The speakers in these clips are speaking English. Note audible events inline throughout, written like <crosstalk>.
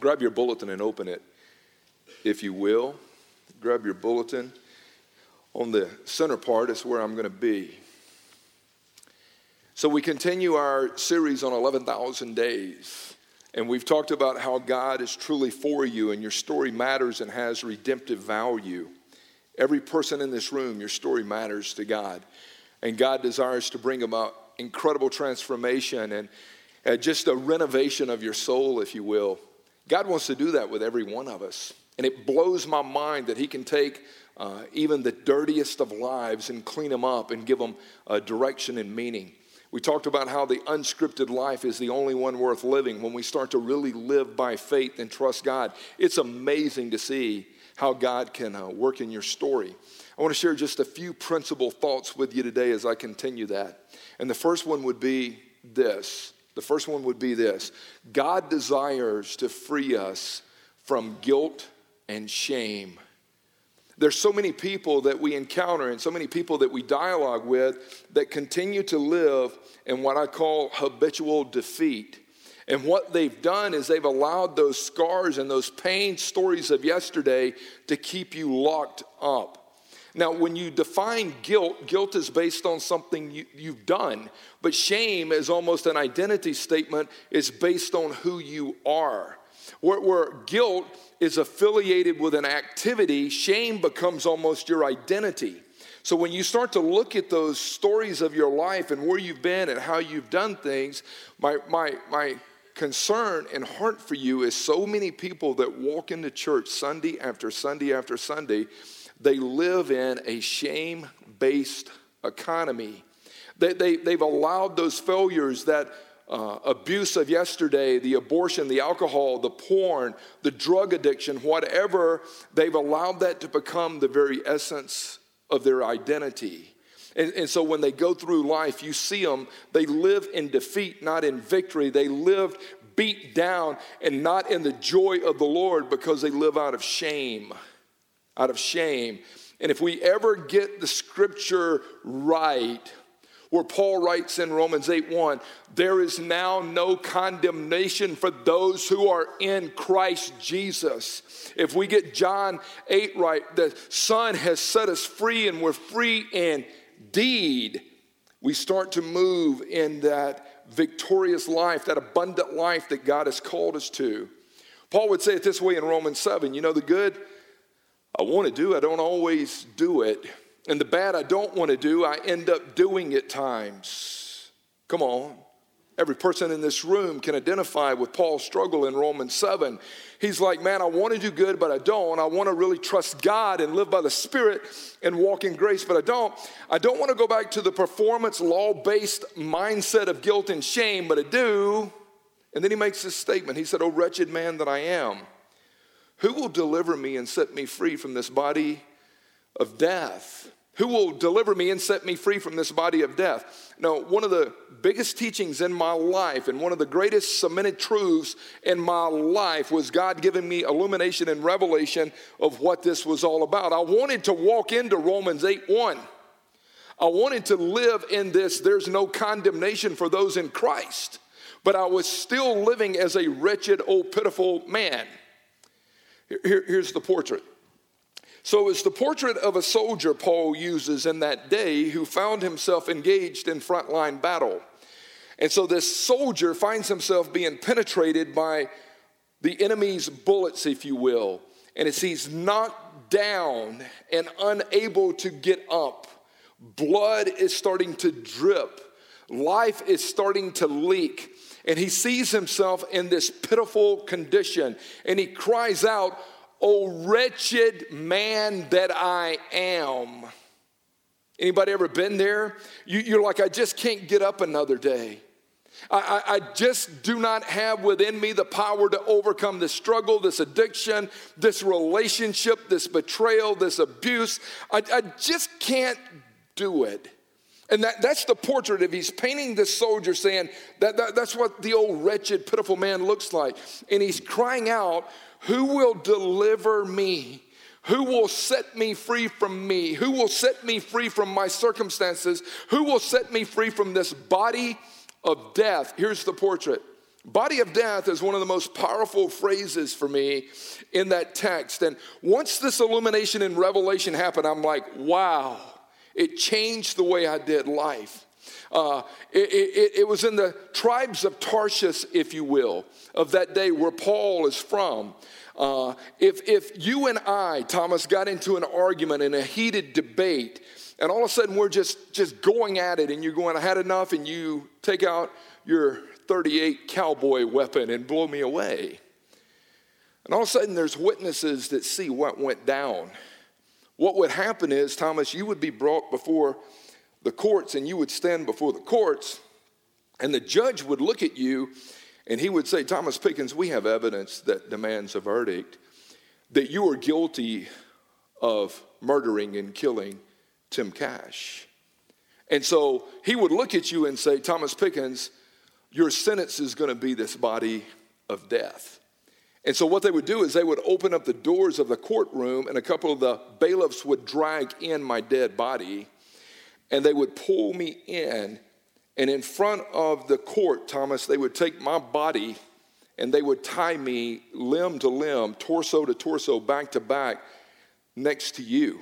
grab your bulletin and open it, if you will. Grab your bulletin. On the center part is where I'm going to be. So, we continue our series on 11,000 days. And we've talked about how God is truly for you and your story matters and has redemptive value. Every person in this room, your story matters to God. And God desires to bring about incredible transformation and just a renovation of your soul, if you will. God wants to do that with every one of us. And it blows my mind that He can take uh, even the dirtiest of lives and clean them up and give them uh, direction and meaning. We talked about how the unscripted life is the only one worth living when we start to really live by faith and trust God. It's amazing to see how God can uh, work in your story. I want to share just a few principal thoughts with you today as I continue that. And the first one would be this the first one would be this God desires to free us from guilt and shame. There's so many people that we encounter and so many people that we dialogue with that continue to live in what I call habitual defeat. And what they've done is they've allowed those scars and those pain stories of yesterday to keep you locked up. Now, when you define guilt, guilt is based on something you, have done, but shame is almost an identity statement, it's based on who you are. Where, where guilt is affiliated with an activity, shame becomes almost your identity. So when you start to look at those stories of your life and where you've been and how you've done things, my, my, my concern and heart for you is so many people that walk into church Sunday after Sunday after Sunday they live in a shame based economy. They, they, they've allowed those failures that uh, abuse of yesterday, the abortion, the alcohol, the porn, the drug addiction, whatever, they've allowed that to become the very essence of their identity. And, and, so when they go through life, you see them, they live in defeat, not in victory. They live beat down and not in the joy of the Lord because they live out of shame out of shame. And if we ever get the scripture right, where Paul writes in Romans 8 1, there is now no condemnation for those who are in Christ Jesus. If we get John 8 right, the Son has set us free and we're free indeed. We start to move in that victorious life, that abundant life that God has called us to. Paul would say it this way in Romans 7 you know, the good I want to do, I don't always do it. And the bad I don't want to do, I end up doing at times. Come on. Every person in this room can identify with Paul's struggle in Romans 7. He's like, Man, I want to do good, but I don't. I want to really trust God and live by the Spirit and walk in grace, but I don't. I don't want to go back to the performance law based mindset of guilt and shame, but I do. And then he makes this statement. He said, Oh, wretched man that I am. Who will deliver me and set me free from this body of death? Who will deliver me and set me free from this body of death? Now, one of the biggest teachings in my life and one of the greatest cemented truths in my life was God giving me illumination and revelation of what this was all about. I wanted to walk into Romans 8 1. I wanted to live in this, there's no condemnation for those in Christ, but I was still living as a wretched, old, pitiful man. Here, here's the portrait. So it's the portrait of a soldier Paul uses in that day who found himself engaged in frontline battle. And so this soldier finds himself being penetrated by the enemy's bullets, if you will. And as he's knocked down and unable to get up, blood is starting to drip, life is starting to leak and he sees himself in this pitiful condition and he cries out, Oh, wretched man that I am. Anybody ever been there? You, are like, I just can't get up another day. I, I, I, just do not have within me the power to overcome this struggle, this addiction, this relationship, this betrayal, this abuse. I, I just can't do it. And that, that's the portrait of he's painting this soldier saying that, that that's what the old wretched, pitiful man looks like. And he's crying out, Who will deliver me? Who will set me free from me? Who will set me free from my circumstances? Who will set me free from this body of death? Here's the portrait Body of death is one of the most powerful phrases for me in that text. And once this illumination in Revelation happened, I'm like, wow, it changed the way I did life. Uh, it, it, it was in the tribes of Tarshish, if you will, of that day where Paul is from. Uh, if, if you and I, Thomas, got into an argument in a heated debate, and all of a sudden we're just, just going at it, and you're going, I had enough, and you take out your 38 cowboy weapon and blow me away. And all of a sudden there's witnesses that see what went down. What would happen is, Thomas, you would be brought before the courts and you would stand before the courts, and the judge would look at you and he would say, Thomas Pickens, we have evidence that demands a verdict that you are guilty of murdering and killing Tim Cash. And so he would look at you and say, Thomas Pickens, your sentence is going to be this body of death. And so, what they would do is they would open up the doors of the courtroom, and a couple of the bailiffs would drag in my dead body, and they would pull me in and in front of the court, Thomas, they would take my body and they would tie me limb to limb, torso to torso, back to back next to you.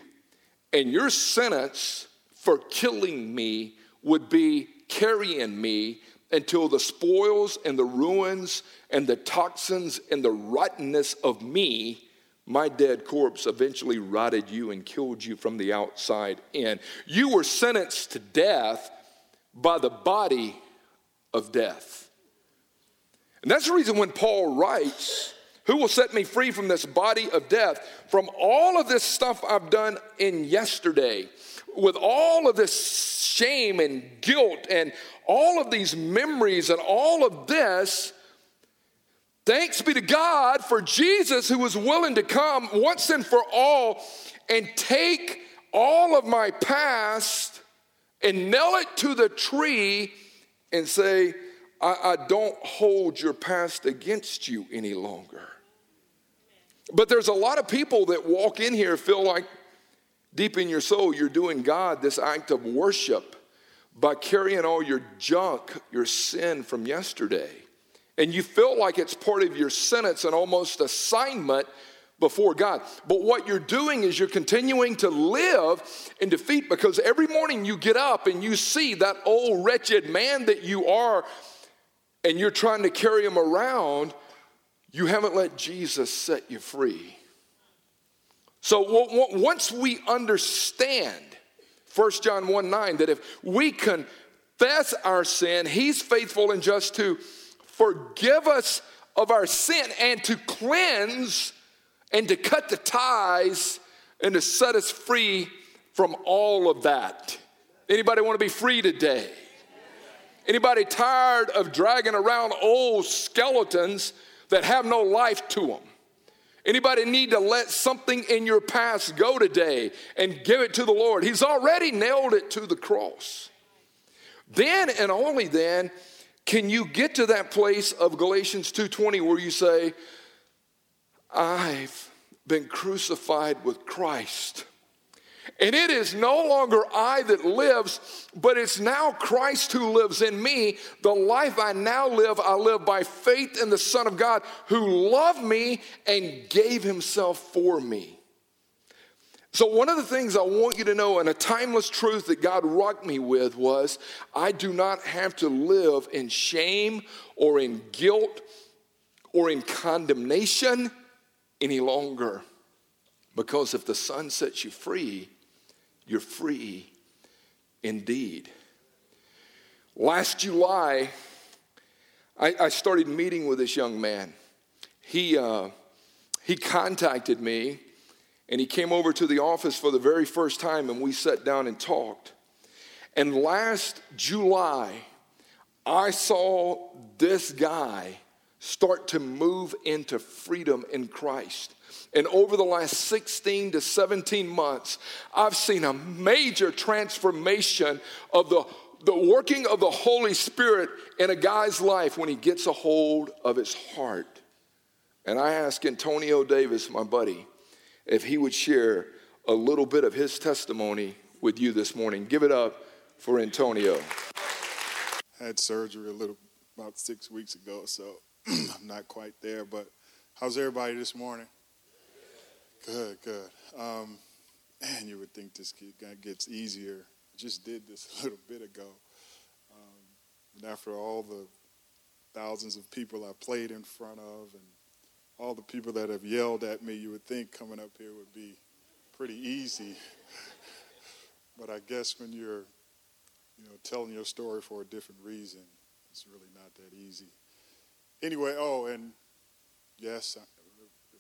And your sentence for killing me would be carrying me until the spoils and the ruins and the toxins and the rottenness of me, my dead corpse, eventually rotted you and killed you from the outside in. You were sentenced to death by the body of death. And that's the reason when Paul writes, Who will set me free from this body of death? From all of this stuff I've done in yesterday, with all of this shame and guilt and all of these memories and all of this, thanks be to God for Jesus who was willing to come once and for all and take all of my past and nail it to the tree and say, I, I, don't hold your past against you any longer. But there's a lot of people that walk in here feel like deep in your soul you're doing God this act of worship by carrying all your junk, your sin from yesterday. And you feel like it's part of your sentence and almost assignment before God. But what you're doing is you're continuing to live in defeat because every morning you get up and you see that old wretched man that you are and you're trying to carry him around, you haven't let Jesus set you free. So once we understand 1 John 1 9, that if we confess our sin, he's faithful and just to forgive us of our sin and to cleanse and to cut the ties and to set us free from all of that. Anybody want to be free today? Anybody tired of dragging around old skeletons that have no life to them? Anybody need to let something in your past go today and give it to the Lord? He's already nailed it to the cross. Then and only then can you get to that place of Galatians 2:20 where you say, I've been crucified with Christ. And it is no longer I that lives, but it's now Christ who lives in me. The life I now live, I live by faith in the Son of God who loved me and gave himself for me. So, one of the things I want you to know, and a timeless truth that God rocked me with, was I do not have to live in shame or in guilt or in condemnation any longer. Because if the Son sets you free, you're free indeed. Last July, I, I started meeting with this young man. He, uh, he contacted me and he came over to the office for the very first time and we sat down and talked. And last July, I saw this guy start to move into freedom in Christ. And over the last 16 to 17 months, I've seen a major transformation of the, the working of the Holy Spirit in a guy's life when he gets a hold of his heart. And I asked Antonio Davis, my buddy, if he would share a little bit of his testimony with you this morning. Give it up for Antonio. I had surgery a little about six weeks ago, so <clears throat> I'm not quite there. But how's everybody this morning? Good, good. Um, man, you would think this gets easier. I just did this <laughs> a little bit ago. Um, and after all the thousands of people I played in front of and all the people that have yelled at me, you would think coming up here would be pretty easy. <laughs> but I guess when you're, you know, telling your story for a different reason, it's really not that easy. Anyway, oh, and yes,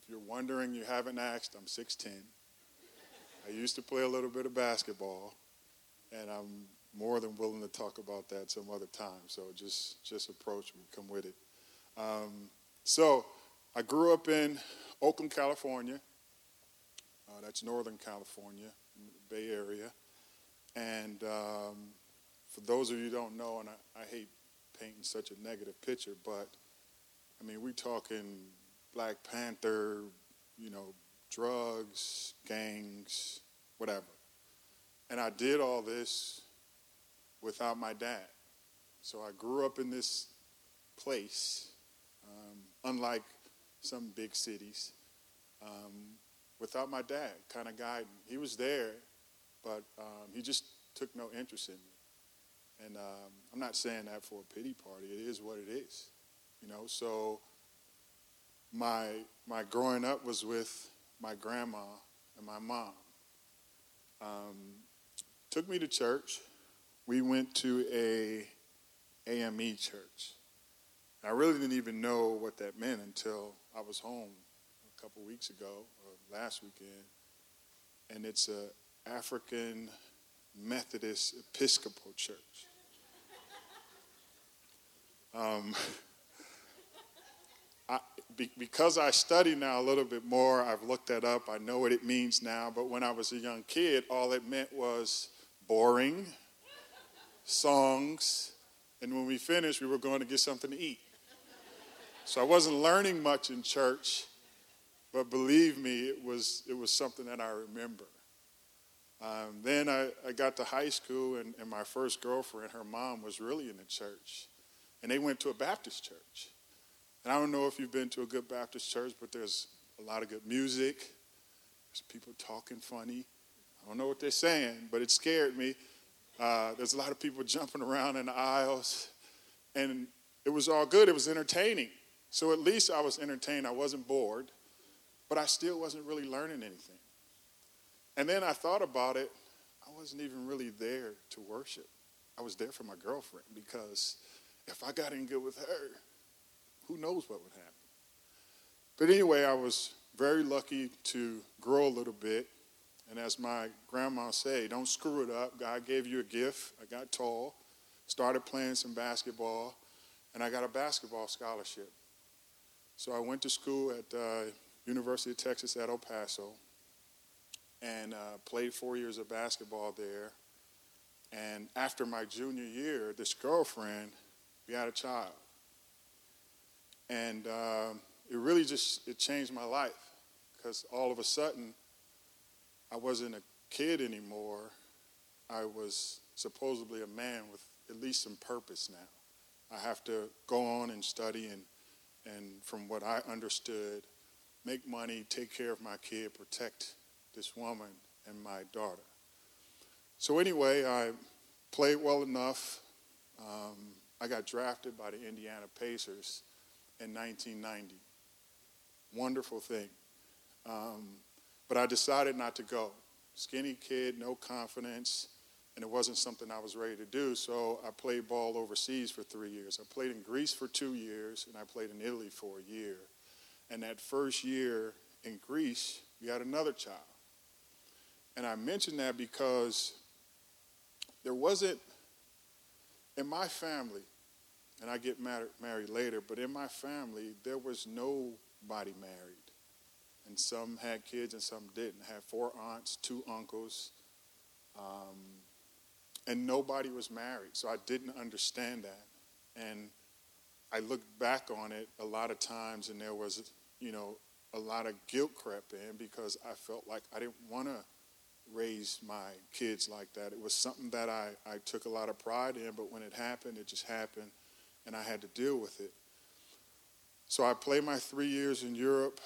you're wondering, you haven't asked, I'm 6'10". I used to play a little bit of basketball, and I'm more than willing to talk about that some other time. So just just approach me, come with it. Um, so I grew up in Oakland, California. Uh, that's Northern California, Bay Area. And um, for those of you who don't know, and I, I hate painting such a negative picture, but I mean, we're talking Black Panther, you know, drugs, gangs, whatever. And I did all this without my dad. So I grew up in this place, um, unlike some big cities, um, without my dad kind of guiding. He was there, but um, he just took no interest in me. And um, I'm not saying that for a pity party. It is what it is, you know. So my my growing up was with my grandma and my mom. Um, took me to church. We went to a AME church. I really didn't even know what that meant until I was home a couple weeks ago, or last weekend. And it's a African Methodist Episcopal church. Um, <laughs> Be, because I study now a little bit more, I've looked that up. I know what it means now. But when I was a young kid, all it meant was boring, songs, and when we finished, we were going to get something to eat. So I wasn't learning much in church, but believe me, it was, it was something that I remember. Um, then I, I got to high school, and, and my first girlfriend, her mom was really in the church. And they went to a Baptist church. And I don't know if you've been to a good Baptist church, but there's a lot of good music. There's people talking funny. I don't know what they're saying, but it scared me. Uh, there's a lot of people <laughs> jumping around in the aisles. And it was all good, it was entertaining. So at least I was entertained. I wasn't bored, but I still wasn't really learning anything. And then I thought about it. I wasn't even really there to worship. I was there for my girlfriend because if I got in good with her, who knows what would happen. But anyway, I was very lucky to grow a little bit. And as my grandma said, don't screw it up. God gave you a gift. I got tall, started playing some basketball, and I got a basketball scholarship. So I went to school at uh, University of Texas at El Paso and uh, played four years of basketball there. And after my junior year, this girlfriend, we had a child and uh, it really just it changed my life because all of a sudden I wasn't a kid anymore. I was supposedly a man with at least some purpose now. I have to go on and study and and from what I understood, make money, take care of my kid, protect this woman and my daughter. So anyway, I played well enough. Um, I got drafted by the Indiana Pacers in 1990. Wonderful thing. Um, but I decided not to go. Skinny kid, no confidence, and it wasn't something I was ready to do. So I played ball overseas for three years. I played in Greece for two years, and I played in Italy for a year. And that first year in Greece, we had another child. And I mention that because there wasn't, in my family, and I get married, later, but in my family, there was nobody married. And some had kids and some didn't. I had four aunts, two uncles, um, and nobody was married. So I didn't understand that. And I looked back on it a lot of times, and there was, you know, a lot of guilt crept in because I felt like I didn't want to raise my kids like that. It was something that I, I took a lot of pride in, but when it happened, it just happened and I had to deal with it. So I play my three years in Europe.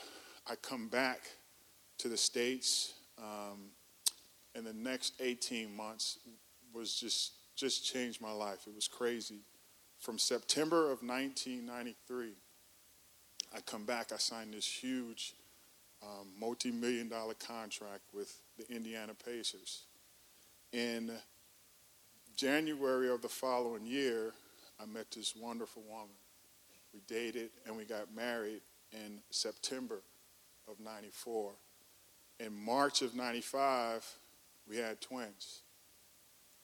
I come back to the States, um, and the next 18 months was just just changed my life. It was crazy. From September of 1993, I come back. I signed this huge um, multi-million dollar contract with the Indiana Pacers. In January of the following year, I met this wonderful woman. We dated and we got married in September of 94. In March of 95, we had twins.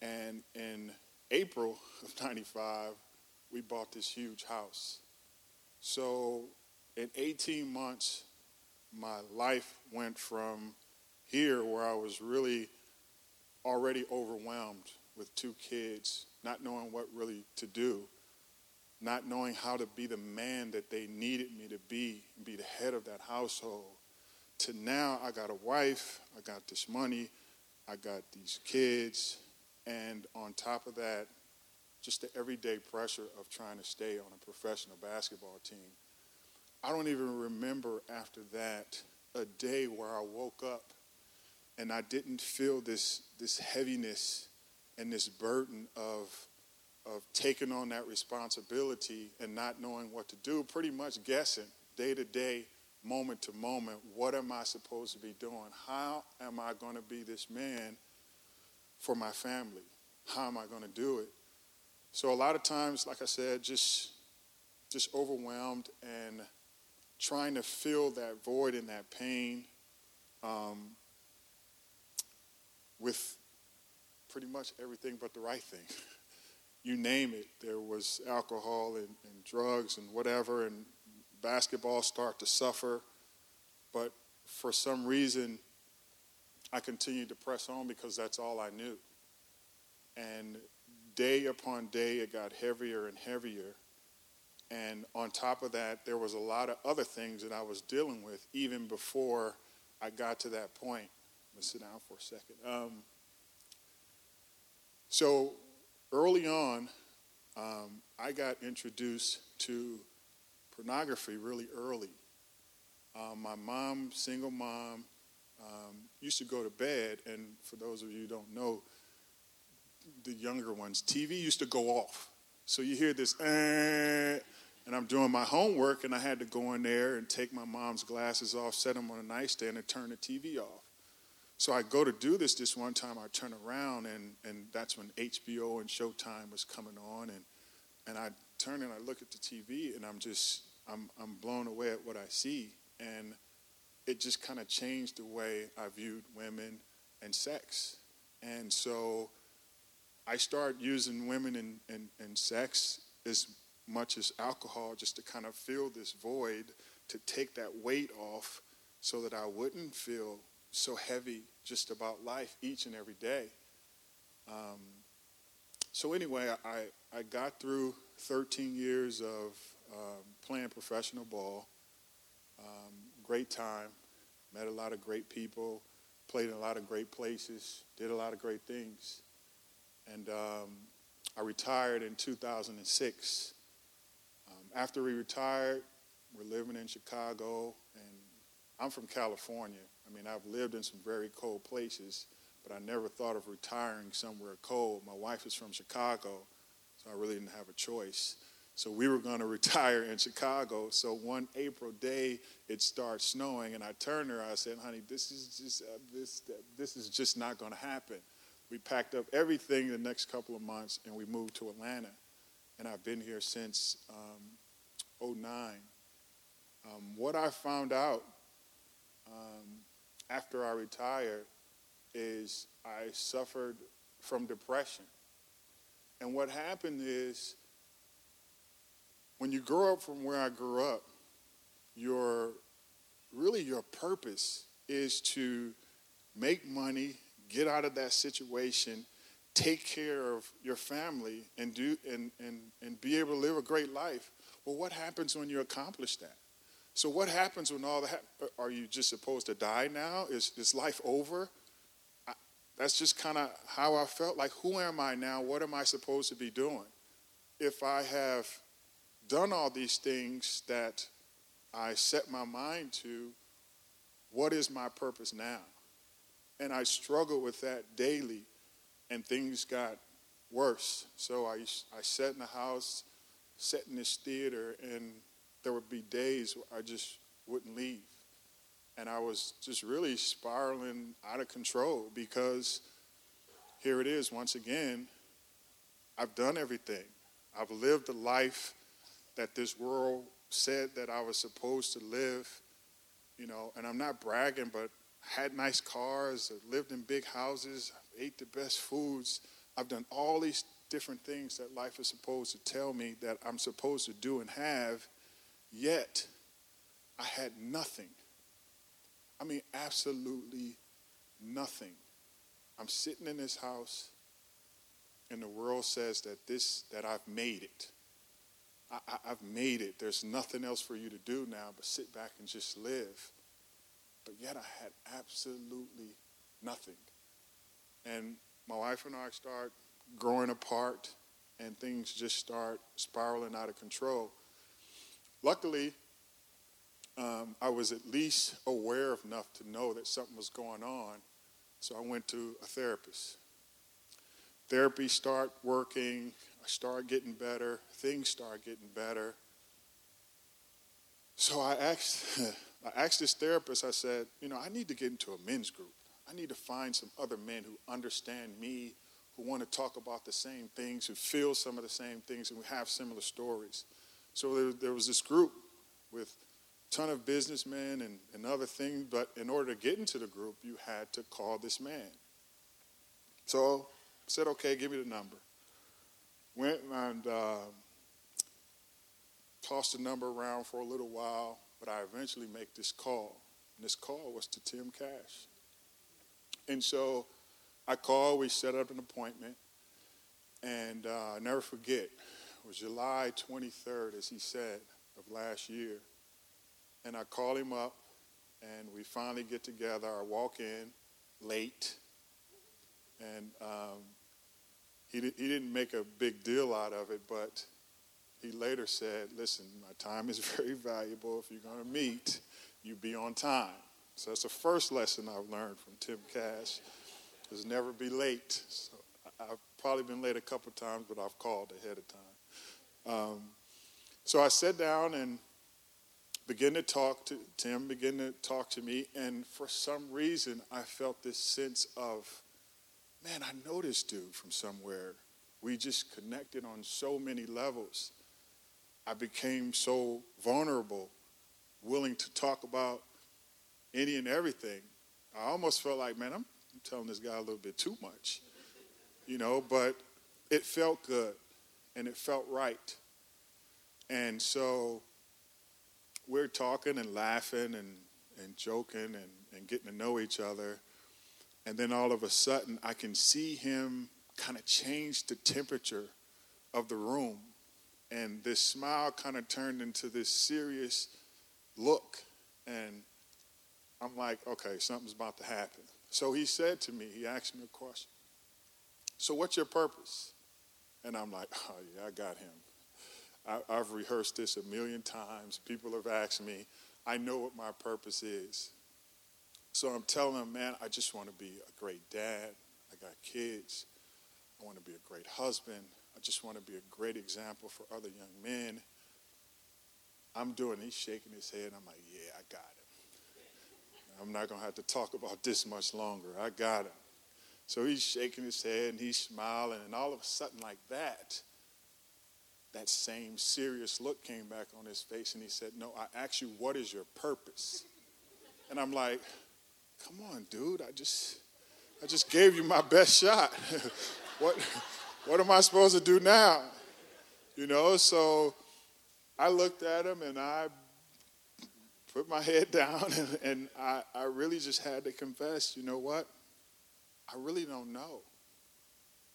And in April <laughs> of 95, we bought this huge house. So in 18 months, my life went from here, where I was really already overwhelmed with two kids, not knowing what really to do, not knowing how to be the man that they needed me to be be the head of that household, to now I got a wife, I got this money, I got these kids, and on top of that, just the everyday pressure of trying to stay on a professional basketball team. I don't even remember after that a day where I woke up and I didn't feel this, this heaviness and this burden of, of taking on that responsibility and not knowing what to do, pretty much guessing day to day, moment to moment, what am I supposed to be doing? How am I going to be this man for my family? How am I going to do it? So a lot of times, like I said, just just overwhelmed and trying to fill that void and that pain um, with pretty much everything but the right thing. <laughs> you name it. There was alcohol and, and drugs and whatever, and basketball start to suffer. But for some reason, I continued to press on because that's all I knew. And day upon day, it got heavier and heavier. And on top of that, there was a lot of other things that I was dealing with even before I got to that point. Going to sit down for a second. Um, so early on, um, I got introduced to pornography really early. Um, my mom, single mom, um, used to go to bed, and for those of you who don't know, the younger ones, TV used to go off. So you hear this, eh, and I'm doing my homework, and I had to go in there and take my mom's glasses off, set them on a nightstand, and turn the TV off. So I go to do this this one time, I turn around, and, and that's when HBO and Showtime was coming on, and, and I turn and I look at the TV, and I'm just, I'm, I'm blown away at what I see. And it just kind of changed the way I viewed women and sex. And so I started using women and, and, and sex as much as alcohol just to kind of fill this void, to take that weight off so that I wouldn't feel so heavy just about life each and every day. Um, so, anyway, I, I got through 13 years of um, playing professional ball. Um, great time, met a lot of great people, played in a lot of great places, did a lot of great things. And um, I retired in 2006. Um, after we retired, we're living in Chicago, and I'm from California. I mean, I've lived in some very cold places, but I never thought of retiring somewhere cold. My wife is from Chicago, so I really didn't have a choice. So we were going <laughs> to retire in Chicago. So one April day, it starts snowing, and I turned her. I said, "Honey, this is just uh, this this is just not going to happen." we packed up everything the next couple of months and we moved to Atlanta. And I've been here since um, 09. Um, what I found out um, after I retired is I suffered from depression. And what happened is when you grow up from where I grew up, your really your purpose is to make money get out of that situation, take care of your family, and, do, and, and, and be able to live a great life. Well, what happens when you accomplish that? So, what happens when all that? Are you just supposed to die now? Is, is life over? I, that's just kind of how I felt. Like, who am I now? What am I supposed to be doing? If I have done all these things that I set my mind to, what is my purpose now? And I struggled with that daily, and things got worse. So I, I sat in the house, sat in this theater, and there would be days I just wouldn't leave. And I was just really spiraling out of control because here it is once again. I've done everything. I've lived the life that this world said that I was supposed to live, you know, and I'm not bragging, but had nice cars, lived in big houses, ate the best foods. I've done all these different things that life is supposed to tell me that I'm supposed to do and have, yet I had nothing. I mean, absolutely nothing. I'm sitting in this house, and the world says that this that I've made it. I, have made it. There's nothing else for you to do now but sit back and just live. But yet I had absolutely nothing. And my wife and I start growing apart, and things just start spiraling out of control. Luckily, um, I was at least aware enough to know that something was going on, so I went to a therapist. Therapy start working, I start getting better, things start getting better. So I asked, <laughs> I asked this therapist, I said, you know, I need to get into a men's group. I need to find some other men who understand me, who want to talk about the same things, who feel some of the same things, and who have similar stories. So there, there was this group with a ton of businessmen and, and other things, but in order to get into the group, you had to call this man. So I said, okay, give me the number. Went and uh, tossed the number around for a little while, but I eventually make this call. And this call was to Tim Cash. And so I called, we set up an appointment, and uh, I never forget, was July 23rd, as he said, of last year. And I call him up, and we finally get together. I walk in late, and um, he, he didn't make a big deal out of it, but he later said, Listen, my time is <laughs> very valuable. If you're going to meet, you be on time. So that's the first lesson I've learned from Tim Cash is never be late. So I've probably been late a couple times, but I've called ahead of time. Um, so I sat down and began to talk to Tim, began to talk to me, and for some reason I felt this sense of, man, I know this dude from somewhere. We just connected on so many levels. I became so vulnerable, willing to talk about any and everything. I almost felt like, man, I'm, I'm telling this guy a little bit too much, you know, but it felt good and it felt right. And so we're talking and laughing and, and joking and, and getting to know each other. And then all of a sudden, I can see him kind of change the temperature of the room. And this smile kind of turned into this serious look. And I'm like, okay, something's about to happen. So he said to me, he asked me a question. So, what's your purpose? And I'm like, oh, yeah, I got him. I, have rehearsed this a million times. People have asked me. I know what my purpose is. So I'm telling him, man, I just want to be a great dad. I got kids. I want to be a great husband. I just want to be a great example for other young men. I'm doing, he's shaking his head. I'm like, yeah, I got him. I'm not going to have to talk about this much longer. I got him. So he's shaking his head and he's smiling, and all of a sudden, like that, that same serious look came back on his face, and he said, No, I asked you, what is your purpose? And I'm like, Come on, dude, I just. I just gave you my best shot. <laughs> what, what am I supposed to do now? You know, so I looked at him and I put my <laughs> head down and, <laughs> and I, I really just had to confess, you know what? I really don't know.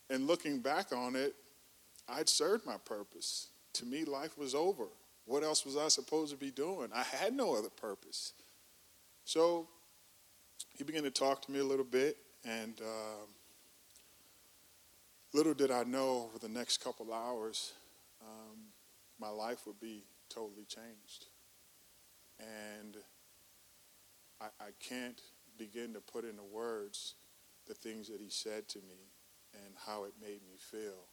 And looking back on it, I'd served my purpose. To me, life was over. What else was I supposed to be doing? I had no other purpose. So he began to talk to me a little bit, and uh, little did I know over the next couple hours, um, my life would be totally changed. And I, I can't begin to put into words the things that he said to me and how it made me feel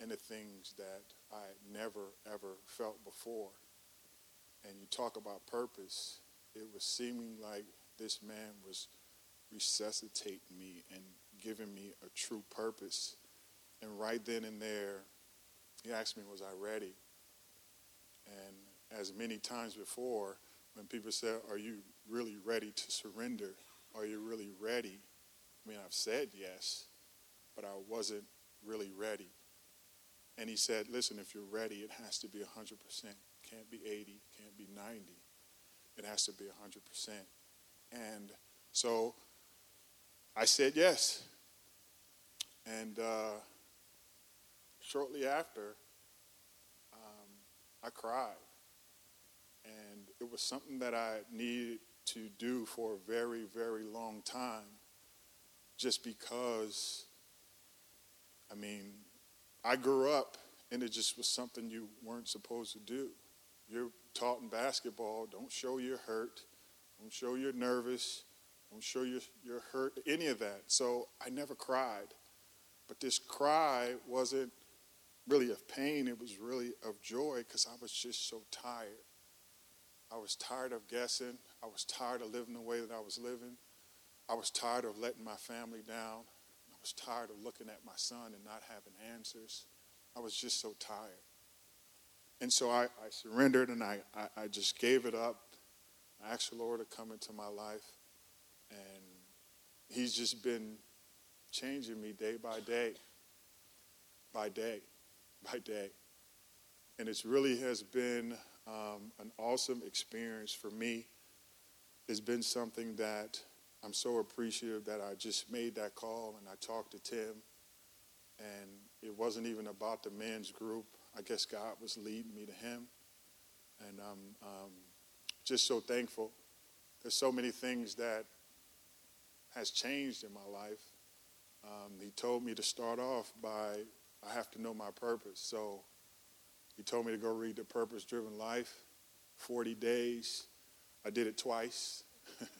and the things that I never, ever felt before. And you talk about purpose, it was seeming like this man was resuscitating me and giving me a true purpose. And right then and there, he asked me, Was I ready? And as many times before, when people said, Are you really ready to surrender? Are you really ready? I mean, I've said yes, but I wasn't really ready. And he said, Listen, if you're ready, it has to be 100%. Can't be 80, can't be 90. It has to be 100%. And so I said yes. And uh, shortly after, um, I cried. And it was something that I needed to do for a very, very long time just because, I mean, I grew up and it just was something you weren't supposed to do. You're taught in basketball don't show you're hurt, don't show you're nervous, don't show you're, you're hurt, any of that. So I never cried. But this cry wasn't really of pain, it was really of joy because I was just so tired. I was tired of guessing. I was tired of living the way that I was living. I was tired of letting my family down. I was tired of looking at my son and not having answers. I was just so tired. And so I, I surrendered and I, I, I just gave it up. I asked the Lord to come into my life. And He's just been changing me day by day, by day, by day. And it really has been um, an awesome experience for me. It's been something that I'm so appreciative that I just made that call and I talked to Tim. And it wasn't even about the men's group. I guess God was leading me to Him. And I'm um, just so thankful. There's so many things that has changed in my life. Um, he told me to start off by I have to know my purpose. So he told me to go read The Purpose Driven Life, 40 days. I did it twice. <laughs>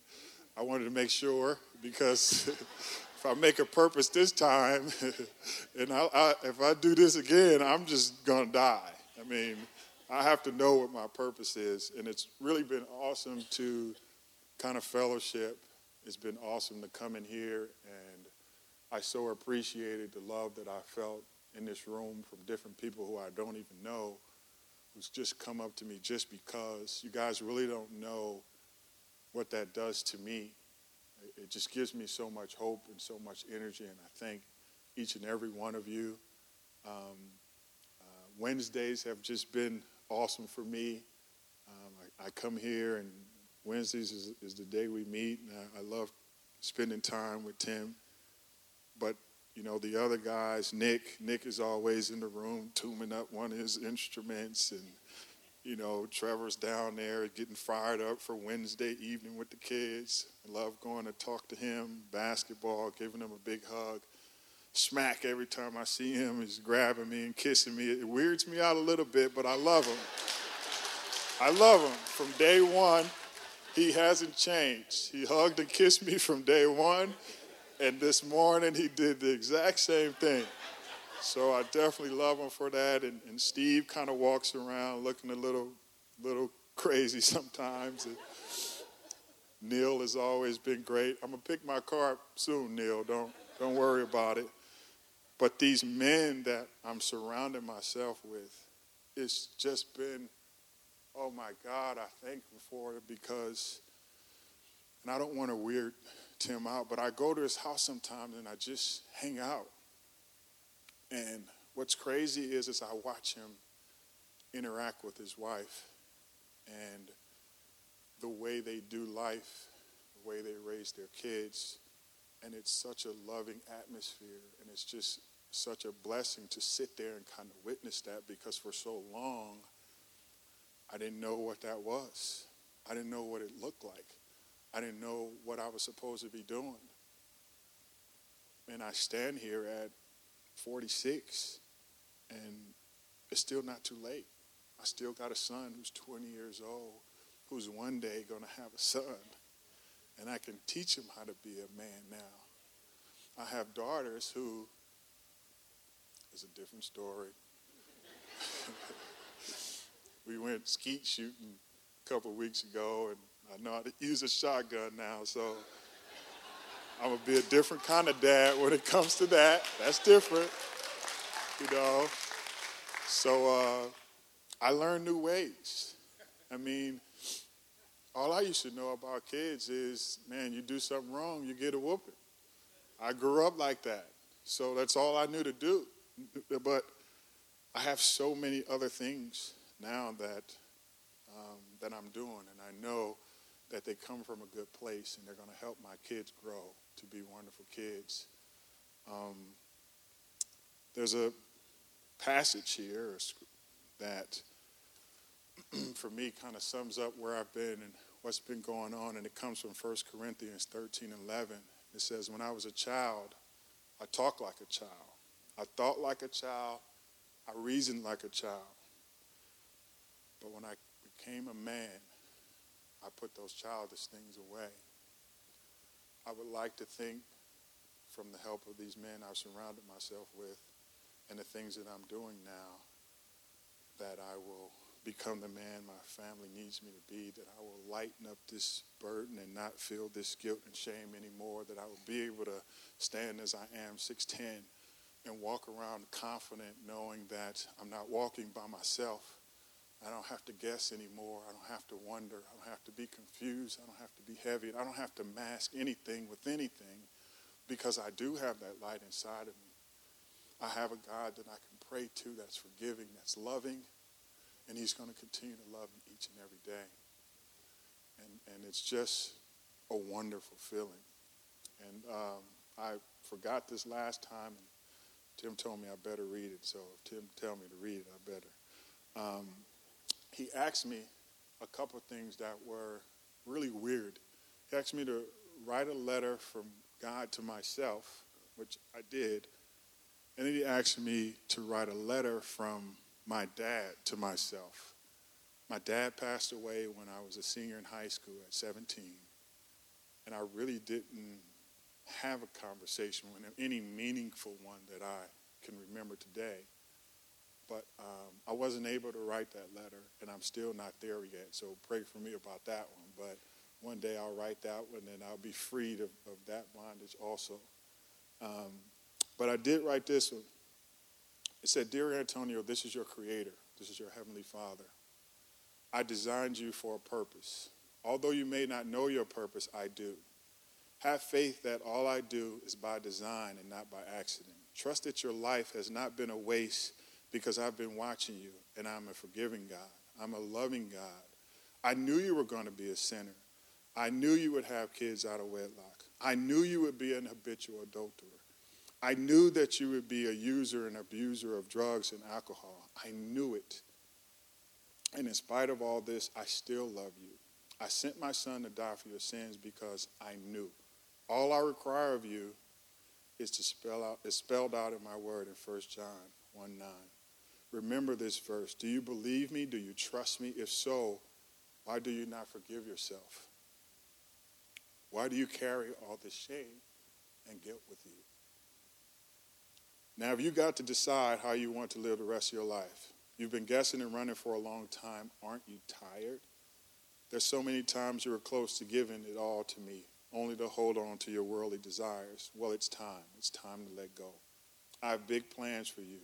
I wanted to make sure because <laughs> if I make a purpose this time, <laughs> and I, I, if I do this again, I'm just to die. I mean, I have to know what my purpose is. And it's really been awesome to kind of fellowship. It's been awesome to come in here, and I so appreciated the love that I felt in this room from different people who I don't even know, who's just come up to me just because. You guys really don't know what that does to me it just gives me so much hope and so much energy, and I thank each and every one of you. Um, uh, Wednesdays have just been awesome for me. Um, I, I, come here, and Wednesdays is, is the day we meet, and I, I, love spending time with Tim. But you know, the other guys, Nick, Nick is always in the room tuning up one of his instruments, and you know, Trevor's down there getting fired up for Wednesday evening with the kids. I love going to talk to him, basketball, giving him a big hug. Smack every time I see him. He's grabbing me and kissing me. It weirds me out a little bit, but I love him. I love him. From day one, he hasn't changed. He hugged and kissed me from day one, and this morning he did the exact same thing. So I definitely love him for that. And, and Steve kind of walks around looking a little, little crazy <laughs> sometimes. And Neil has always been great. I'm gonna pick my car up soon, Neil. Don't don't worry about it. But these men that I'm surrounding myself with, it's just been, oh my God, I thank him for it because, and I don't want to weird Tim out, but I go to his house sometimes and I just hang out. And what's crazy is, is I watch him interact with his wife and the way they do life, the way they raise their kids. And it's such a loving atmosphere. And it's just such a blessing to sit there and kind of witness that because for so long, I didn't know what that was. I didn't know what it looked like. I didn't know what I was supposed to be doing. And I stand here at 46, and it's still not too late. I still got a son who's 20 years old, who's one day going to have a son, and I can teach him how to be a man now. I have daughters who is a different story. <laughs> we went skeet shooting a couple weeks ago, and I know how to use a shotgun now, so I'm gonna be a different kind of dad when it <laughs> comes to that. That's different, you know. So uh, I learned new ways. I mean, all I used to know about kids is, man, you do something wrong, you get a whooping. I grew up like that, so that's all I knew to do. But I have so many other things now that um, that I'm doing, and I know that they come from a good place, and they're going to help my kids grow to be wonderful kids. Um, there's a passage here that, <clears throat> for me, kind of sums up where I've been and what's been going on, and it comes from 1 Corinthians 13 and 11. It says, When I was a child, I talked like a child, I thought like a child, I reasoned like a child. But when I became a man, I put those childish things away. I would like to think, from the help of these men I've surrounded myself with and the things that I'm doing now, that I will become the man my family needs me to be, that I will lighten up this burden and not feel this guilt and shame anymore, that I will be able to stand as I am, 6'10, and walk around confident knowing that I'm not walking by myself I don't have to guess anymore. I don't have to wonder. I don't have to be confused. I don't have to be heavy. I don't have to mask anything with anything because I do have that light inside of me. I have a God that I can pray to that's forgiving, that's loving, and He's going to continue to love me each and every day. And, and it's just a wonderful feeling. And um, I forgot this last time, and Tim told me I better read it. So if Tim tell me to read it, I better. Um, he asked me a couple things that were really weird. He asked me to write a letter from God to myself, which I did. And then he asked me to write a letter from my dad to myself. My dad passed away when I was a senior in high school at 17. And I really didn't have a conversation with him, any meaningful one that I can remember today. But um, I wasn't able to write that letter, and I'm still not there yet. So pray for me about that one. But one day I'll write that one, and I'll be freed of, of that bondage also. Um, but I did write this one. It said, Dear Antonio, this is your creator. This is your heavenly father. I designed you for a purpose. Although you may not know your purpose, I do. Have faith that all I do is by design and not by accident. Trust that your life has not been a waste because I've been watching you and I'm a forgiving God. I'm a loving God. I knew you were going to be a sinner. I knew you would have kids out of wedlock. I knew you would be an habitual adulterer. I knew that you would be a user and abuser of drugs and alcohol. I knew it. And in spite of all this, I still love you. I sent my son to die for your sins because I knew. All I require of you is to spell out is spelled out in my word in 1 John 1 9. Remember this verse. Do you believe me? Do you trust me? If so, why do you not forgive yourself? Why do you carry all this shame and guilt with you? Now, if you got to decide how you want to live the rest of your life? You've been guessing and running for a long time. Aren't you tired? There's so many times you were close to giving it all to me, only to hold on to your worldly desires. Well, it's time. It's time to let go. I have big plans for you.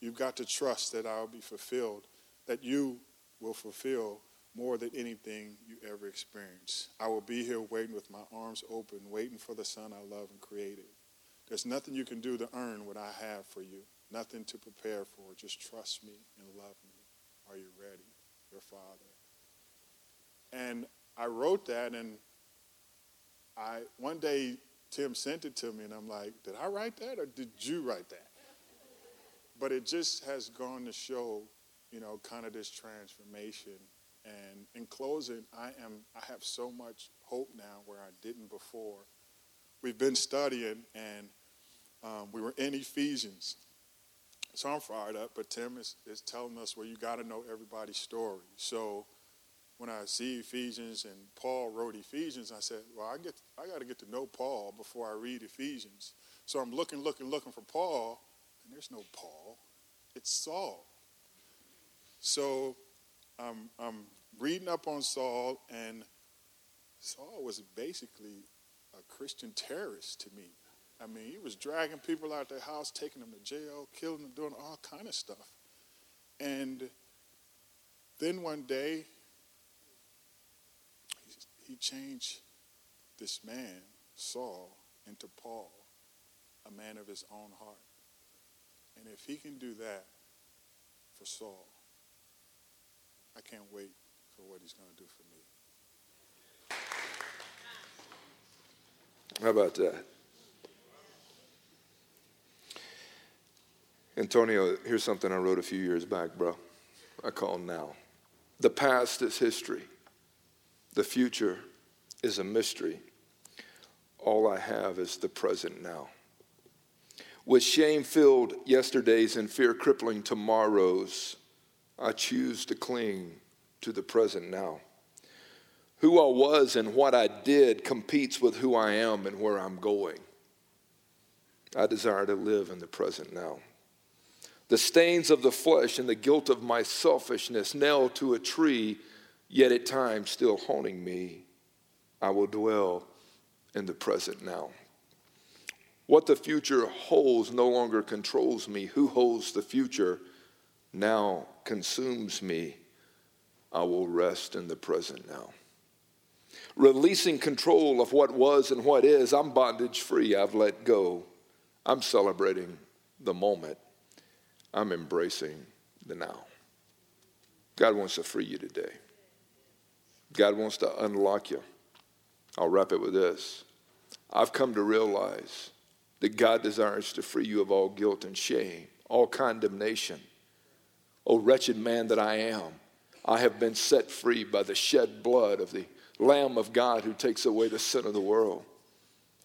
You've got to trust that I'll be fulfilled, that you will fulfill more than anything you ever experienced. I will be here waiting with my arms open, waiting for the son I love and created. There's nothing you can do to earn what I have for you, nothing to prepare for. Just trust me and love me. Are you ready? Your father. And I wrote that, and I one day Tim sent it to me, and I'm like, did I write that or did you write that? But it just has gone to show, you know, kind of this transformation. And in closing, I am I have so much hope now where I didn't before. We've been studying, and um, we were in Ephesians, So I'm fired up, but Tim is, is telling us where you got to know everybody's story. So when I see Ephesians and Paul wrote Ephesians, I said, well, I, get, I got to get to know Paul before I read Ephesians. So I'm looking, looking, looking for Paul, and there's no Paul. It's Saul. So I'm, I'm reading up on Saul, and Saul was basically a Christian terrorist to me. I mean, he was dragging people out of their house, taking them to jail, killing them, doing all kind of stuff. And then one day, he changed this man, Saul, into Paul, a man of his own heart. And if he can do that for Saul, I can't wait for what he's going to do for me. How about that? Antonio, here's something I wrote a few years back, bro. I call now. The past is history. The future is a mystery. All I have is the present now. With shame filled yesterdays and fear crippling tomorrows, I choose to cling to the present now. Who I was and what I did competes with who I am and where I'm going. I desire to live in the present now. The stains of the flesh and the guilt of my selfishness nailed to a tree, yet at times still haunting me. I will dwell in the present now. What the future holds no longer controls me. Who holds the future now consumes me. I will rest in the present now. Releasing control of what was and what is, I'm bondage free. I've let go. I'm celebrating the moment. I'm embracing the now. God wants to free you today. God wants to unlock you. I'll wrap it with this. I've come to realize that God desires to free you of all guilt and shame, all condemnation. O wretched man that I am, I have been set free by the shed blood of the Lamb of God who takes away the sin of the world.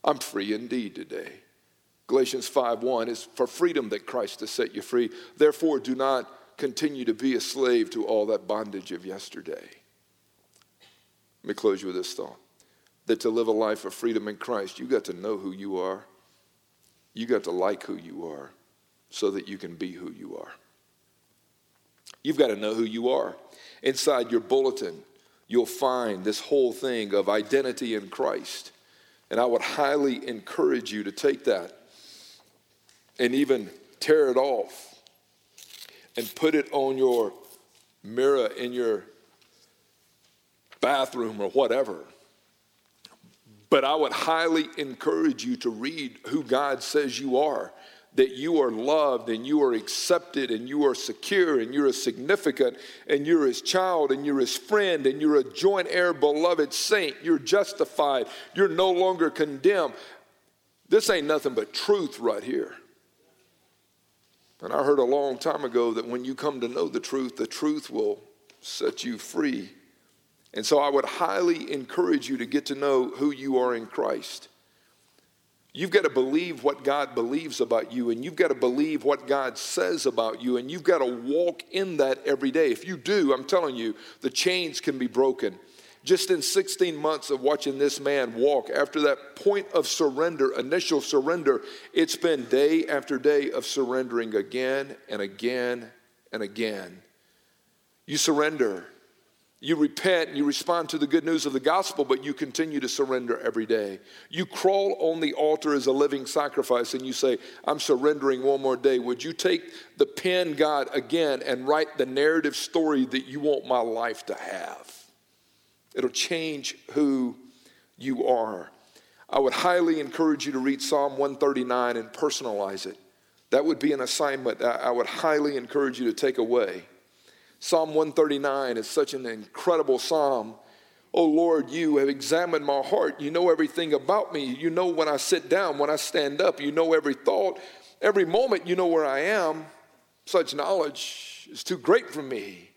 I'm free indeed today. Galatians 5:1 is for freedom that Christ has set you free. Therefore, do not continue to be a slave to all that bondage of yesterday. Let me close you with this thought that to live a life of freedom in Christ, you got to know who you are. You got to like who you are so that you can be who you are. You've got to know who you are. Inside your bulletin, you'll find this whole thing of identity in Christ. And I would highly encourage you to take that and even tear it off and put it on your mirror in your bathroom or whatever but I would highly encourage you to read who God says you are that you are loved and you are accepted and you are secure and you're a significant and you're his child and you're his friend and you're a joint heir, beloved saint. You're justified. You're no longer condemned. This ain't nothing but truth right here. And I heard a long time ago that when you come to know the truth, the truth will set you free. And so I would highly encourage you to get to know who you are in Christ. You've got to believe what God believes about you, and you've got to believe what God says about you, and you've got to walk in that every day. If you do, I'm telling you, the chains can be broken. Just in 16 months of watching this man walk, after that point of surrender, initial surrender, it's been day after day of surrendering again and again and again. You surrender you repent and you respond to the good news of the gospel, but you continue to surrender every day. You crawl on the altar as a living sacrifice and you say, I'm surrendering one more day. Would you take the pen, God, again and write the narrative story that you want my life to have? It'll change who you are. I would highly encourage you to read Psalm 139 and personalize it. That would be an assignment I would highly encourage you to take away. Psalm 139 is such an incredible psalm. Oh Lord, you have examined my heart. You know everything about me. You know when I sit down, when I stand up. You know every thought, every moment. You know where I am. Such knowledge is too great for me.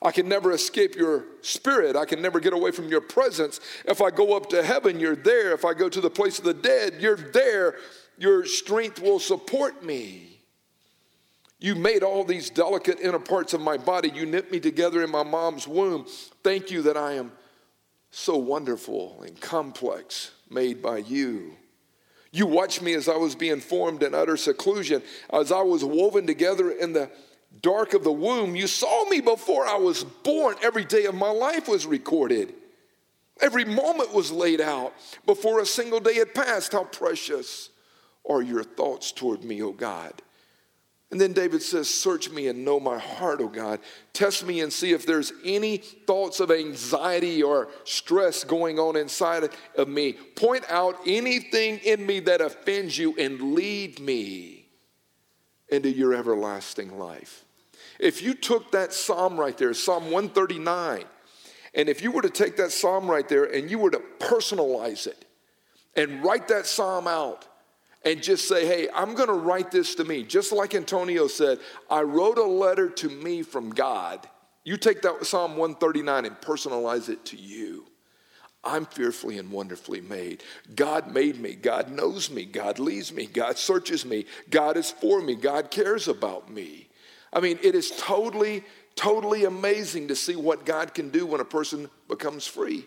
I can never escape your spirit. I can never get away from your presence. If I go up to heaven, you're there. If I go to the place of the dead, you're there. Your strength will support me. You made all these delicate inner parts of my body. You knit me together in my mom's womb. Thank you that I am so wonderful and complex, made by you. You watched me as I was being formed in utter seclusion, as I was woven together in the dark of the womb. You saw me before I was born. Every day of my life was recorded. Every moment was laid out before a single day had passed. How precious are your thoughts toward me, O God. And then David says, Search me and know my heart, O God. Test me and see if there's any thoughts of anxiety or stress going on inside of me. Point out anything in me that offends you and lead me into your everlasting life. If you took that psalm right there, Psalm 139, and if you were to take that psalm right there and you were to personalize it and write that psalm out, and just say, hey, I'm going to write this to me. Just like Antonio said, I wrote a letter to me from God. You take that Psalm 139 and personalize it to you. I'm fearfully and wonderfully made. God made me. God knows me. God leads me. God searches me. God is for me. God cares about me. I mean, it is totally, totally amazing to see what God can do when a person becomes free.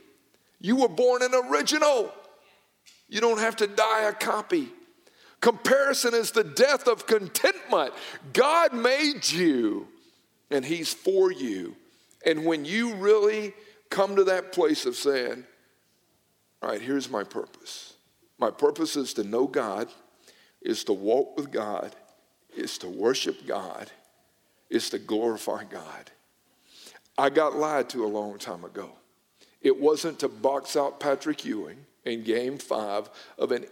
You were born an original. You don't have to die a copy. Comparison is the death of contentment. God made you and He's for you. And when you really come to that place of saying, All right, here's my purpose. My purpose is to know God, is to walk with God, is to worship God, is to glorify God. I got lied to a long time ago. It wasn't to box out Patrick Ewing in game five of an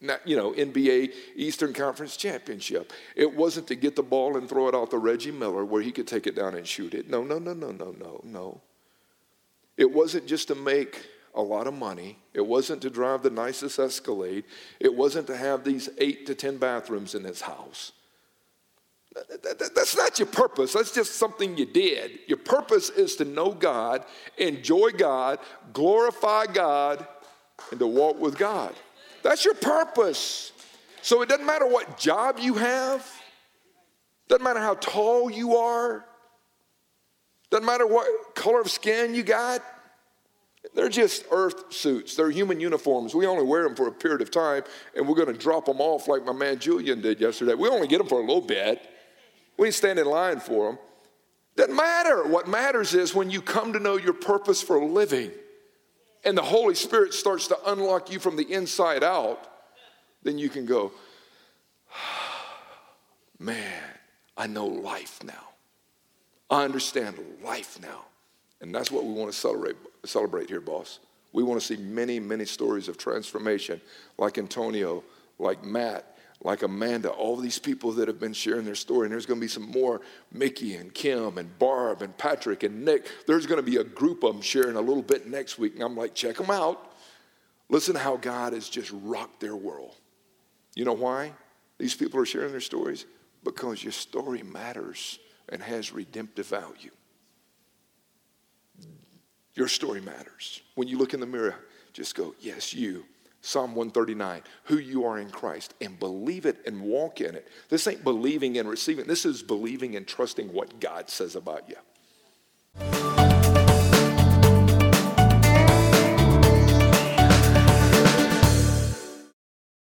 you know, NBA Eastern Conference Championship. It wasn't to get the ball and throw it out to Reggie Miller where he could take it down and shoot it. No, no, no, no, no, no, no. It wasn't just to make a lot of money. It wasn't to drive the nicest Escalade. It wasn't to have these eight to 10 bathrooms in his house. That's not your purpose. That's just something you did. Your purpose is to know God, enjoy God, glorify God, and to walk with God. That's your purpose. So it doesn't matter what job you have, doesn't matter how tall you are, doesn't matter what color of skin you got. They're just earth suits. They're human uniforms. We only wear them for a period of time, and we're going to drop them off like my man Julian did yesterday. We only get them for a little bit. We stand in line for them. Doesn't matter. What matters is when you come to know your purpose for living and the Holy Spirit starts to unlock you from the inside out, then you can go, <sighs> man, I know life now. I understand life now. And that's what we want to celebrate, celebrate here, boss. We want to see many, many stories of transformation, like Antonio, like Matt, like Amanda, all these people that have been sharing their story. And there's going to be some more Mickey and Kim and Barb and Patrick and Nick. There's going to be a group of them sharing a little bit next week. And I'm like, check them out. Listen to how God has just rocked their world. You know why these people are sharing their stories? Because your story matters and has redemptive value. Your story matters. When you look in the mirror, just go, yes, you Psalm 139, who you are in Christ, and believe it and walk in it. This ain't believing and receiving, this is believing and trusting what God says about you.